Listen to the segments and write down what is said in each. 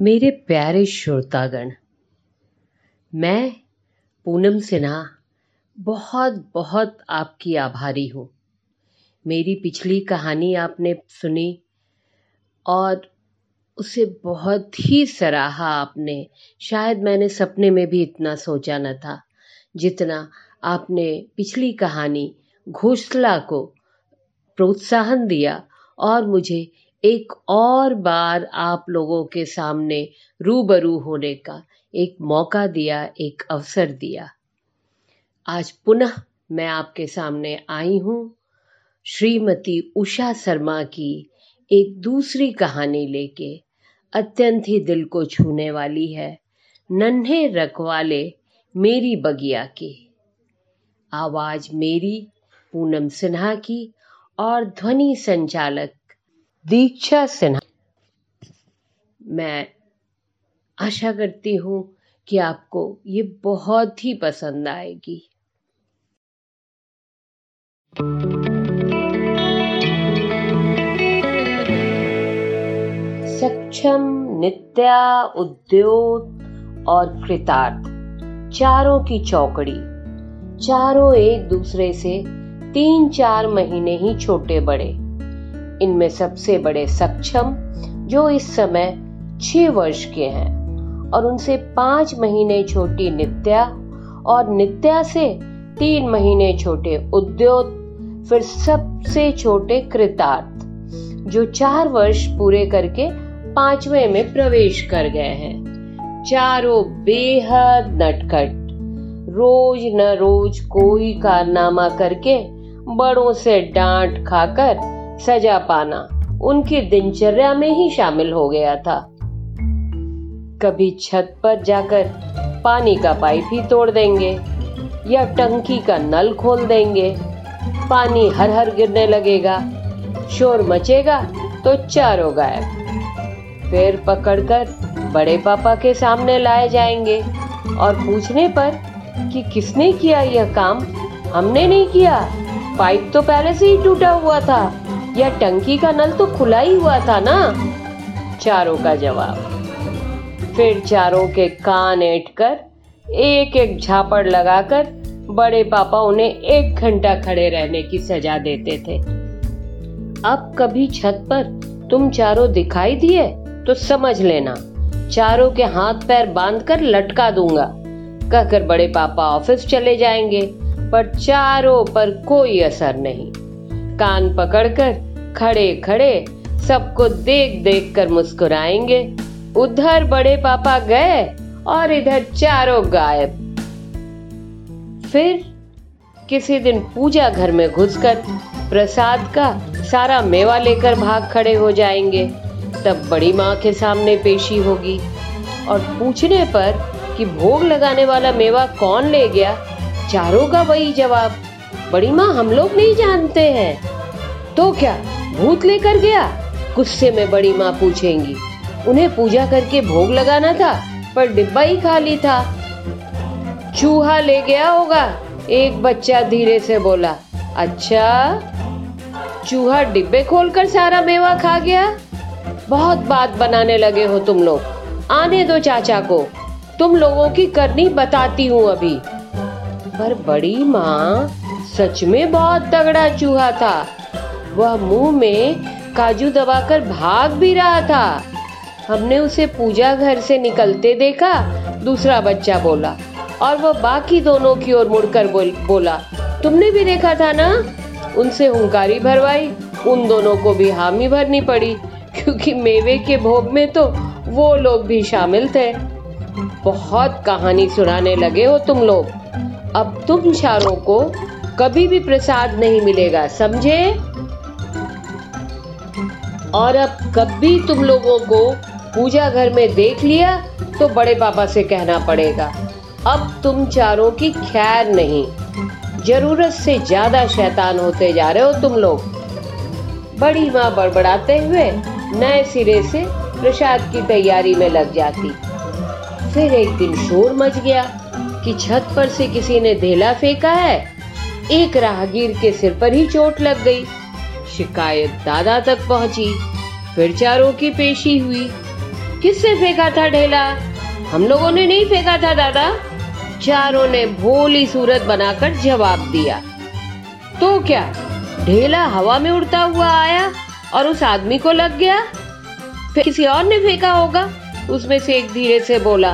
मेरे प्यारे श्रोतागण, मैं पूनम सिन्हा बहुत बहुत आपकी आभारी हूँ। मेरी पिछली कहानी आपने सुनी और उसे बहुत ही सराहा आपने, शायद मैंने सपने में भी इतना सोचा न था, जितना आपने पिछली कहानी घोसला को प्रोत्साहन दिया और मुझे एक और बार आप लोगों के सामने रूबरू होने का एक मौका दिया, एक अवसर दिया। आज पुनः मैं आपके सामने आई हूँ, श्रीमती उषा शर्मा की एक दूसरी कहानी लेके। अत्यंत ही दिल को छूने वाली है, नन्हे रखवाले मेरी बगिया की। आवाज़ मेरी, पूनम सिन्हा की और ध्वनि संचालक दीक्षा सिन्हा। मैं आशा करती हूँ कि आपको ये बहुत ही पसंद आएगी। सक्षम नित्या उद्योग और कृतार्थ, चारों की चौकड़ी, चारों एक दूसरे से तीन चार महीने ही छोटे बड़े। इनमें सबसे बड़े सक्षम जो इस समय छह वर्ष के हैं और उनसे पाँच महीने छोटी नित्या और नित्या से तीन महीने छोटे उद्योग, फिर सबसे छोटे कृतार्थ, जो चार वर्ष पूरे करके पांचवे में प्रवेश कर गए हैं। चारों बेहद नटखट, रोज न रोज कोई कारनामा करके बड़ों से डांट खाकर सजा पाना उनकी दिनचर्या में ही शामिल हो गया था। कभी छत पर जाकर पानी का पाइप ही तोड़ देंगे या टंकी का नल खोल देंगे। पानी हर हर गिरने लगेगा, शोर मचेगा तो चारों गायब। फिर पकड़कर बड़े पापा के सामने लाए जाएँगे और पूछने पर कि किसने किया यह काम? हमने नहीं किया। पाइप तो पहले से ही टूटा हुआ था। या टंकी का नल तो खुला ही हुआ था ना? चारों का जवाब। फिर चारों के कान ऐट कर एक एक झापड़ लगाकर, बड़े पापा उन्हें एक घंटा खड़े रहने की सजा देते थे। अब कभी छत पर तुम चारों दिखाई दिए तो समझ लेना, चारों के हाथ पैर बांधकर लटका दूँगा। कहकर बड़े पापा ऑफ़िस चले जाएँगे, पर चारों पर कोई असर नहीं। कान पकड़कर खड़े खड़े सबको देख देख कर मुस्कुराएँगे। उधर बड़े पापा गए और इधर चारों गायब। फिर किसी दिन पूजा घर में घुसकर प्रसाद का सारा मेवा लेकर भाग खड़े हो जाएँगे। तब बड़ी माँ के सामने पेशी होगी और पूछने पर कि भोग लगाने वाला मेवा कौन ले गया? चारों का वही जवाब, बड़ी माँ, हम लोग नहीं जानते हैं। तो क्या? भूत लेकर गया। गुस्से में बड़ी माँ पूछेंगी, उन्हें पूजा करके भोग लगाना था, पर डिब्बा ही खाली था। चूहा ले गया होगा, एक बच्चा धीरे से बोला। अच्छा चूहा डिब्बे खोलकर सारा मेवा खा गया? बहुत बात बनाने लगे हो तुम लोग। आने दो चाचा को। तुम लोगों की करनी बताती हूँ अभी। पर बड़ी माँ सच में बहुत तगड़ा चूहा था। वह मुँह में काजू दबाकर भाग भी रहा था। हमने उसे पूजा घर से निकलते देखा दूसरा बच्चा बोला और वह बाकी दोनों की ओर मुड़कर बोल, बोला तुमने भी देखा था ना? उनसे हुंकारी भरवाई उन दोनों को भी हामी भरनी पड़ी क्योंकि मेवे के भोग में तो वो लोग भी शामिल थे। बहुत कहानी सुनाने लगे हो तुम लोग। अब तुम चारों को कभी भी प्रसाद नहीं मिलेगा समझे? और अब कभी तुम लोगों को पूजा घर में देख लिया तो बड़े पापा से कहना पड़ेगा। अब तुम चारों की खैर नहीं। ज़रूरत से ज़्यादा शैतान होते जा रहे हो तुम लोग। बड़ी माँ बड़बड़ाते हुए नए सिरे से प्रसाद की तैयारी में लग जाती। फिर एक दिन शोर मच गया कि छत पर से किसी ने धेला फेंका है। एक राहगीर के सिर पर ही चोट लग गई। शिकायत दादा तक पहुँची। फिर चारों की पेशी हुई। किससे फेंका था ढेला? हम लोगों ने नहीं फेंका था दादा। चारों ने भोली सूरत बनाकर जवाब दिया। तो क्या, ढेला हवा में उड़ता हुआ आया और उस आदमी को लग गया? फिर किसी और ने फेंका होगा? उसमें से एक धीरे से बोला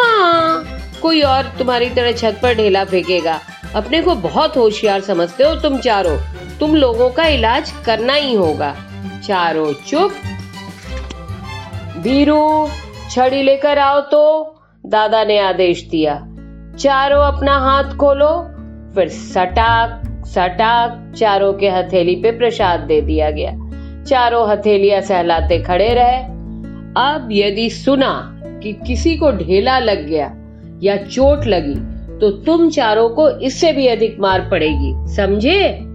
हाँ कोई और तुम्हारी तरह छत पर ढेला फेंकेगा। अपने को बहुत होशियार समझते हो तुम चारों। तुम लोगों का इलाज करना ही होगा। चारों चुप। बीरू छड़ी लेकर आओ तो दादा ने आदेश दिया। चारों अपना हाथ खोलो, फिर सटाक सटाक, चारों के हथेली पे प्रसाद दे दिया गया। चारों हथेलियाँ सहलाते खड़े रहे। अब यदि सुना कि किसी को ढेला लग गया या चोट लगी तो तुम चारों को इससे भी अधिक मार पड़ेगी, समझे?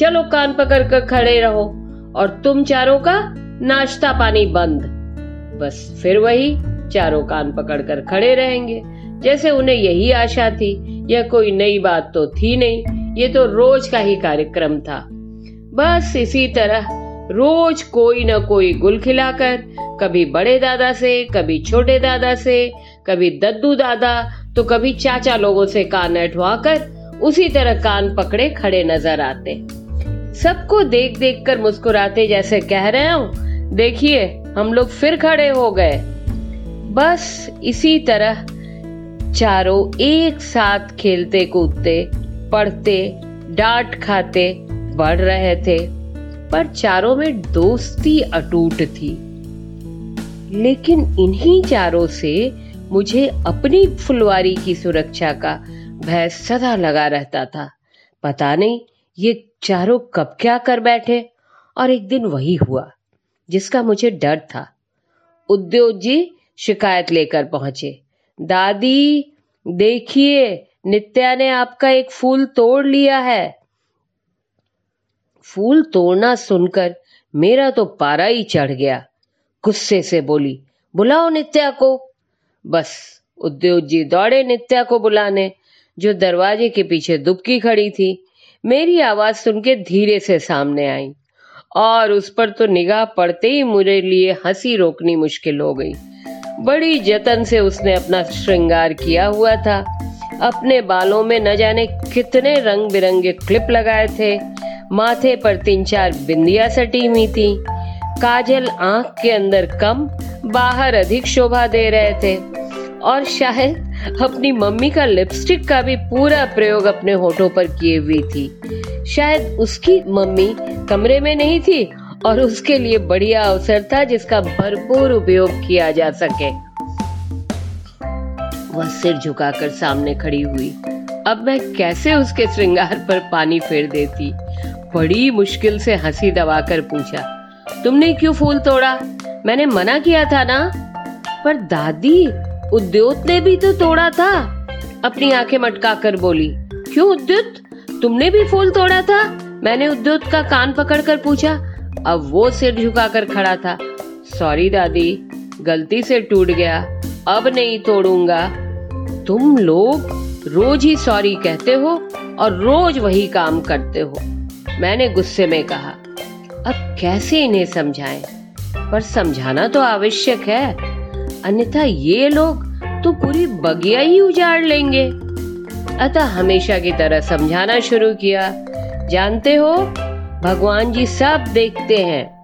चलो कान पकड़ कर खड़े रहो और तुम चारों का नाश्ता पानी बंद। बस फिर वही चारों कान पकड़कर खड़े रहेंगे। जैसे उन्हें यही आशा थी, यह कोई नई बात तो थी नहीं, ये तो रोज का ही कार्यक्रम था। बस इसी तरह रोज कोई न कोई गुल खिलाकर, कभी बड़े दादा से, कभी छोटे दादा से, कभी दद्दू दादा तो कभी चाचा लोगों से कान अठवाकर उसी तरह कान पकड़े खड़े नज़र आते। सबको देख देख कर मुस्कुराते जैसे कह रहे हो, देखिए, हम लोग फिर खड़े हो गए। बस इसी तरह चारों एक साथ खेलते कूदते, पढ़ते, डांट खाते बढ़ रहे थे, पर चारों में दोस्ती अटूट थी। लेकिन इन्हीं चारों से मुझे अपनी फुलवारी की सुरक्षा का भय सदा लगा रहता था। पता नहीं ये चारों कब क्या कर बैठे? और एक दिन वही हुआ, जिसका मुझे डर था। उद्योग जी शिकायत लेकर पहुँचे। दादी, देखिए, नित्या ने आपका एक फूल तोड़ लिया है। फूल तोड़ना सुनकर मेरा तो पारा ही चढ़ गया। गुस्से से बोली, बुलाओ नित्या को। बस, उद्योग जी दौड़े नित्या को बुलाने, जो दरवाजे के पीछे दुबकी खड़ी थी। मेरी आवाज़ सुन के धीरे से सामने आई, और उस पर तो निगाह पड़ते ही मेरे लिए हँसी रोकनी मुश्किल हो गई। बड़ी जतन से उसने अपना श्रृंगार किया हुआ था। अपने बालों में न जाने कितने रंग बिरंगे क्लिप लगाए थे। माथे पर तीन चार बिंदिया सटी हुई थी। काजल आँख के अंदर कम, बाहर अधिक शोभा दे रहे थे। और शायद अपनी मम्मी का लिपस्टिक का भी पूरा प्रयोग अपने होठों पर किए हुई थी। शायद उसकी मम्मी कमरे में नहीं थी और उसके लिए बढ़िया अवसर था जिसका भरपूर उपयोग किया जा सके। वह सिर झुकाकर सामने खड़ी हुई। अब मैं कैसे उसके श्रृंगार पर पानी फेर देती? बड़ी मुश्किल से हँसी दबाकर पूछा, तुमने क्यों फूल तोड़ा? मैंने मना किया था ना? पर दादी उद्योत ने भी तो तोड़ा था। अपनी आँखें मटका कर बोली, क्यों उद्योत तुमने भी फूल तोड़ा था। मैंने उद्योत का कान पकड़कर पूछा। अब वो सिर झुकाकर खड़ा था। सॉरी दादी, गलती से टूट गया। अब नहीं तोड़ूँगा। तुम लोग रोज ही सॉरी कहते हो और रोज वही काम करते हो। मैंने गुस्से में कहा, अब कैसे इन्हें समझाएँ? पर समझाना तो आवश्यक है। अन्यथा ये लोग तो पूरी बगिया ही उजाड़ लेंगे। अतः हमेशा की तरह समझाना शुरू किया। जानते हो, भगवान जी सब देखते हैं।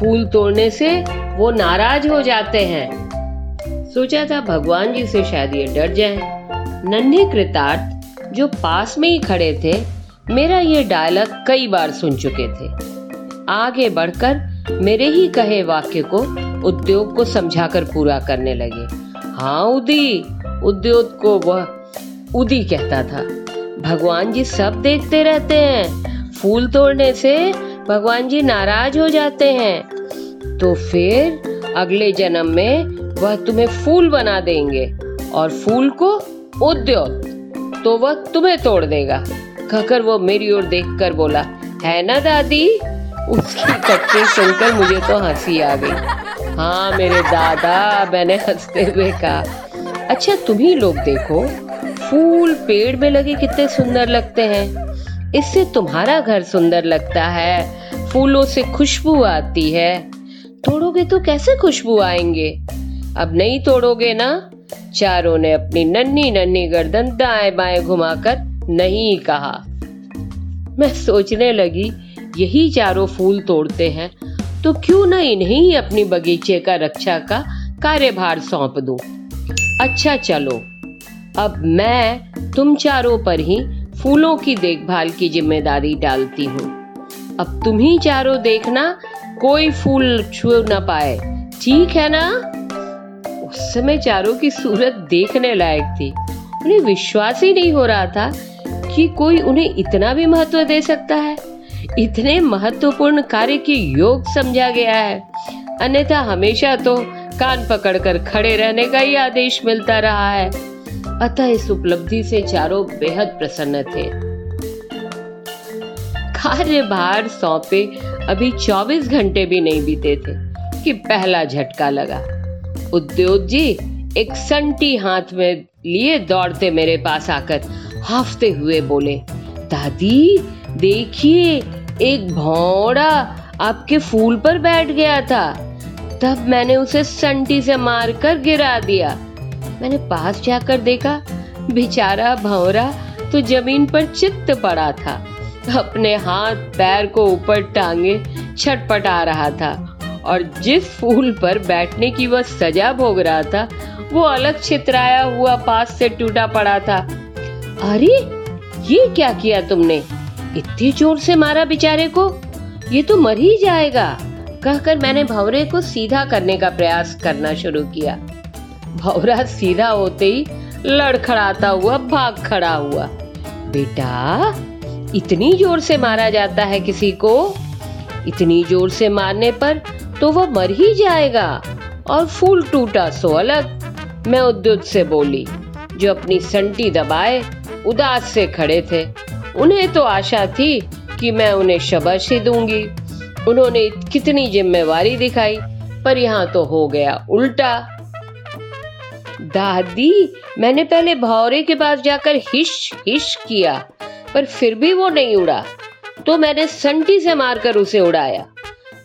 फूल तोड़ने से वो नाराज़ हो जाते हैं। सोचा था भगवान जी से शायद ये डर जाए। नन्हे कृतार्थ, जो पास में ही खड़े थे, मेरा ये डायलॉग कई बार सुन चुके थे। आगे बढ़कर मेरे ही कहे वाक्य को उद्योग को समझाकर पूरा करने लगे। हाँ उदी। उद्योग को वह उदी कहता था। भगवान जी सब देखते रहते हैं। फूल तोड़ने से भगवान जी नाराज़ हो जाते हैं। तो फिर अगले जन्म में वह तुम्हें फूल बना देंगे और फूल को उद्योग तो वह तुम्हें तोड़ देगा। कहकर वो मेरी ओर देखकर बोला, है ना दादी? उसकी कच्चे सुनकर मुझे तो हँसी आ गई। हाँ मेरे दादा, मैंने हँसते हुए कहा अच्छा तुम ही लोग देखो, फूल पेड़ में लगे कितने सुंदर लगते हैं। इससे तुम्हारा घर सुंदर लगता है, फूलों से खुशबू आती है। तोड़ोगे तो कैसे खुशबू आएँगे? अब नहीं तोड़ोगे ना? चारों ने अपनी नन्ही नन्ही गर्दन दाएँ बाएँ घुमाकर नहीं कहा। मैं सोचने लगी यही चारों फूल तोड़ते हैं तो क्यों न इन्हें अपनी बगीचे का रक्षा का कार्यभार सौंप दूँ। अच्छा चलो, अब मैं तुम चारों पर ही फूलों की देखभाल की ज़िम्मेदारी डालती हूँ। अब तुम ही चारों देखना, कोई फूल छू न पाए। ठीक है ना? उस समय चारों की सूरत देखने लायक थी। उन्हें विश्वास ही नहीं हो रहा था कि कोई उन्हें इतना भी महत्व दे सकता है। इतने महत्वपूर्ण कार्य के योग समझा गया है। अन्यथा हमेशा तो कान पकड़कर खड़े रहने का ही आदेश मिलता रहा है। अतः इस उपलब्धि से चारों बेहद प्रसन्न थे। कार्यभार सौंपे अभी 24 घंटे भी नहीं बीते थे कि पहला झटका लगा। उद्योग जी, एक संटी हाथ में लिए दौड़ते मेरे पास आकर हाफते हुए बोले, दादी, देखिए एक भौड़ा आपके फूल पर बैठ गया था। तब मैंने उसे संटी से मारकर गिरा दिया। मैंने पास जाकर देखा, बेचारा भौरा तो ज़मीन पर चित्त पड़ा था। अपने हाथ पैर को ऊपर टांगे छटपटा रहा था और जिस फूल पर बैठने की वह सजा भोग रहा था, वो अलग छितराया हुआ पास से टूटा पड़ा था। अरे, ये क्या किया तुमने? इतनी ज़ोर से मारा बेचारे को? ये तो मर ही जाएगा। कहकर मैंने भवरे को सीधा करने का प्रयास करना शुरू किया। भवरा सीधा होते ही लड़खड़ाता हुआ, भाग खड़ा हुआ। बेटा, इतनी ज़ोर से मारा जाता है किसी को? इतनी ज़ोर से मारने पर तो वह मर ही जाएगा और फूल टूटा सो अलग। मैं उद्युत से बोली, जो अपनी संटी दबाए, उदास से खड़े थे। उन्हें तो आशा थी कि मैं उन्हें शबाशी दूँगी। उन्होंने कितनी जिम्मेवारी दिखाई, पर यहाँ तो हो गया उल्टा। दादी, मैंने पहले भौरे के पास जाकर हिश हिश किया, पर फिर भी वो नहीं उड़ा। तो मैंने संटी से मारकर उसे उड़ाया,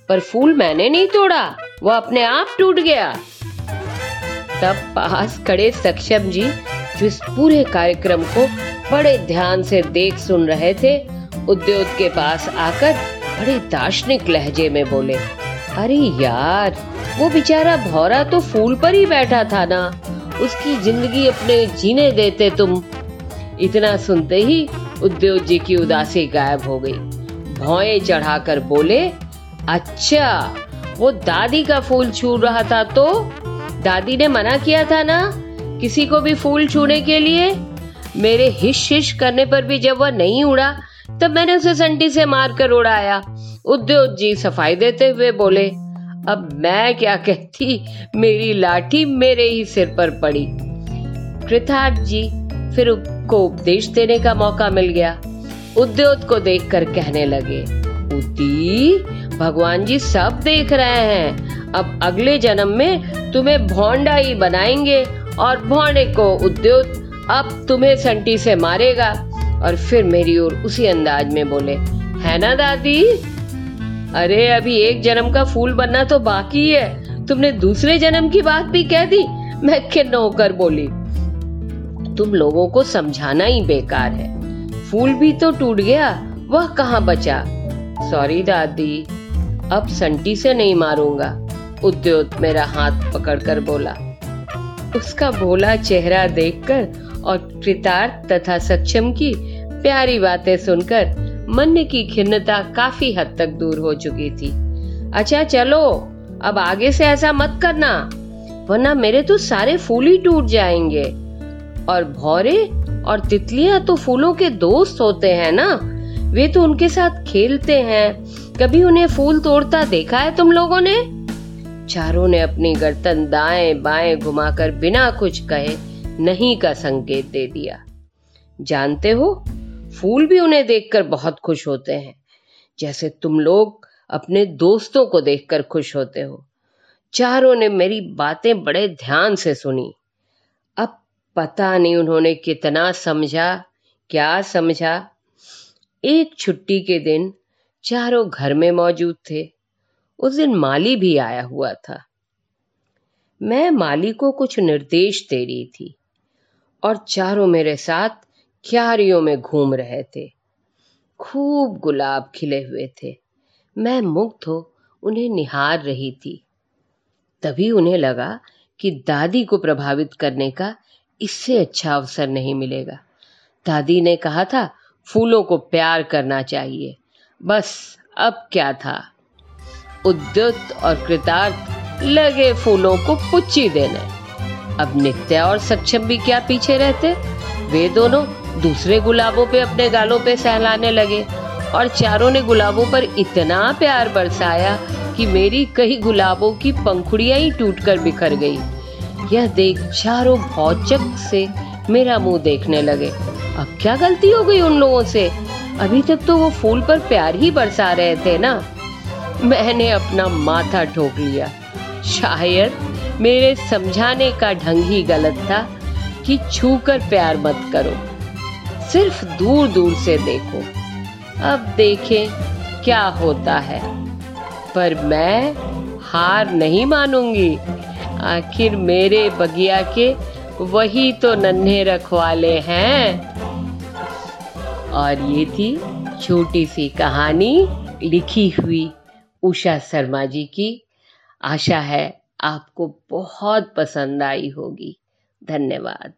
पर फूल मैंने नहीं तोड़ा, वो अपने आप टूट गया। तब पास खड़े सक्षम जी जो इस पूरे कार्यक्रम को बड़े ध्यान से देख सुन रहे थे। उद्योग के पास आकर बड़े दार्शनिक लहजे में बोले, अरे यार, वो बेचारा भौरा तो फूल पर ही बैठा था ना। उसकी ज़िंदगी अपने जीने देते तुम। इतना सुनते ही उद्योग जी की उदासी गायब हो गई। भौए चढ़ाकर बोले अच्छा वो दादी का फूल छू रहा था तो? दादी ने मना किया था ना किसी को भी फूल छूने के लिए? मेरे हिश हिश करने पर भी जब वह नहीं उड़ा, तब मैंने उसे संटी से मारकर उड़ाया उद्योग जी सफ़ाई देते हुए बोले, अब मैं क्या कहती, मेरी लाठी मेरे ही सिर पर पड़ी। कृतार्थ जी फिर को उपदेश देने का मौका मिल गया। उद्योग को देखकर कहने लगे उदी भगवान जी सब देख रहे हैं। अब अगले जन्म में तुम्हें भोंडा ही बनाएँगे और भोंडे को उद्योग अब तुम्हें संटी से मारेगा। और फिर मेरी ओर उसी अंदाज में बोले, है ना दादी? अरे, अभी एक जन्म का फूल बनना तो बाकी है। तुमने दूसरे जन्म की बात भी कह दी। मैं खिन्न होकर बोली, तुम लोगों को समझाना ही बेकार है। फूल भी तो टूट गया, वह कहाँ बचा? सॉरी दादी, अब संटी से नहीं मारूँगा, उद्योग मेरा हाथ पकड़कर बोला। उसका भोला चेहरा देखकर और कृतार्थ तथा सक्षम की प्यारी बातें सुनकर मन की खिन्नता काफ़ी हद तक दूर हो चुकी थी। अच्छा चलो, अब आगे से ऐसा मत करना, वरना मेरे तो सारे फूल ही टूट जाएँगे। और भौरे और तितलियाँ तो फूलों के दोस्त होते हैं ना, वे तो उनके साथ खेलते हैं। कभी उन्हें फूल तोड़ता देखा है तुम लोगों ने? चारों ने अपनी गर्दन दाएँ बाएँ घुमाकर बिना कुछ कहे नहीं का संकेत दे दिया। जानते हो, फूल भी उन्हें देखकर बहुत खुश होते हैं। जैसे तुम लोग अपने दोस्तों को देखकर खुश होते हो। चारों ने मेरी बातें बड़े ध्यान से सुनी। अब पता नहीं उन्होंने कितना समझा, क्या समझा। एक छुट्टी के दिन चारों घर में मौजूद थे। उस दिन माली भी आया हुआ था। मैं माली को कुछ निर्देश दे रही थी। और चारों मेरे साथ क्यारियों में घूम रहे थे। खूब गुलाब खिले हुए थे। मैं मुग्ध हो उन्हें निहार रही थी। तभी उन्हें लगा कि दादी को प्रभावित करने का इससे अच्छा अवसर नहीं मिलेगा। दादी ने कहा था, फूलों को प्यार करना चाहिए। बस अब क्या था? उद्युत और कृतार्थ लगे फूलों को पुच्ची देने। अब नित्या और सक्षम भी क्या पीछे रहते? वे दोनों दूसरे गुलाबों पे अपने गालों पे सहलाने लगे और चारों ने गुलाबों पर इतना प्यार बरसाया कि मेरी कई गुलाबों की पंखुड़ियाँ ही टूटकर बिखर गई। यह देख चारों भौचक से मेरा मुँह देखने लगे। अब क्या गलती हो गई उन लोगों से? अभी तक तो वो फूल पर प्यार ही बरसा रहे थे ना? मैंने अपना माथा ठोक लिया। शायद मेरे समझाने का ढंग ही गलत था कि छूकर प्यार मत करो। सिर्फ़ दूर दूर से देखो। अब देखें क्या होता है। पर मैं हार नहीं मानूँगी। आखिर मेरे बगिया के वही तो नन्हे रखवाले हैं। और ये थी छोटी सी कहानी लिखी हुई उषा शर्मा जी की। आशा है आपको बहुत पसंद आई होगी। धन्यवाद।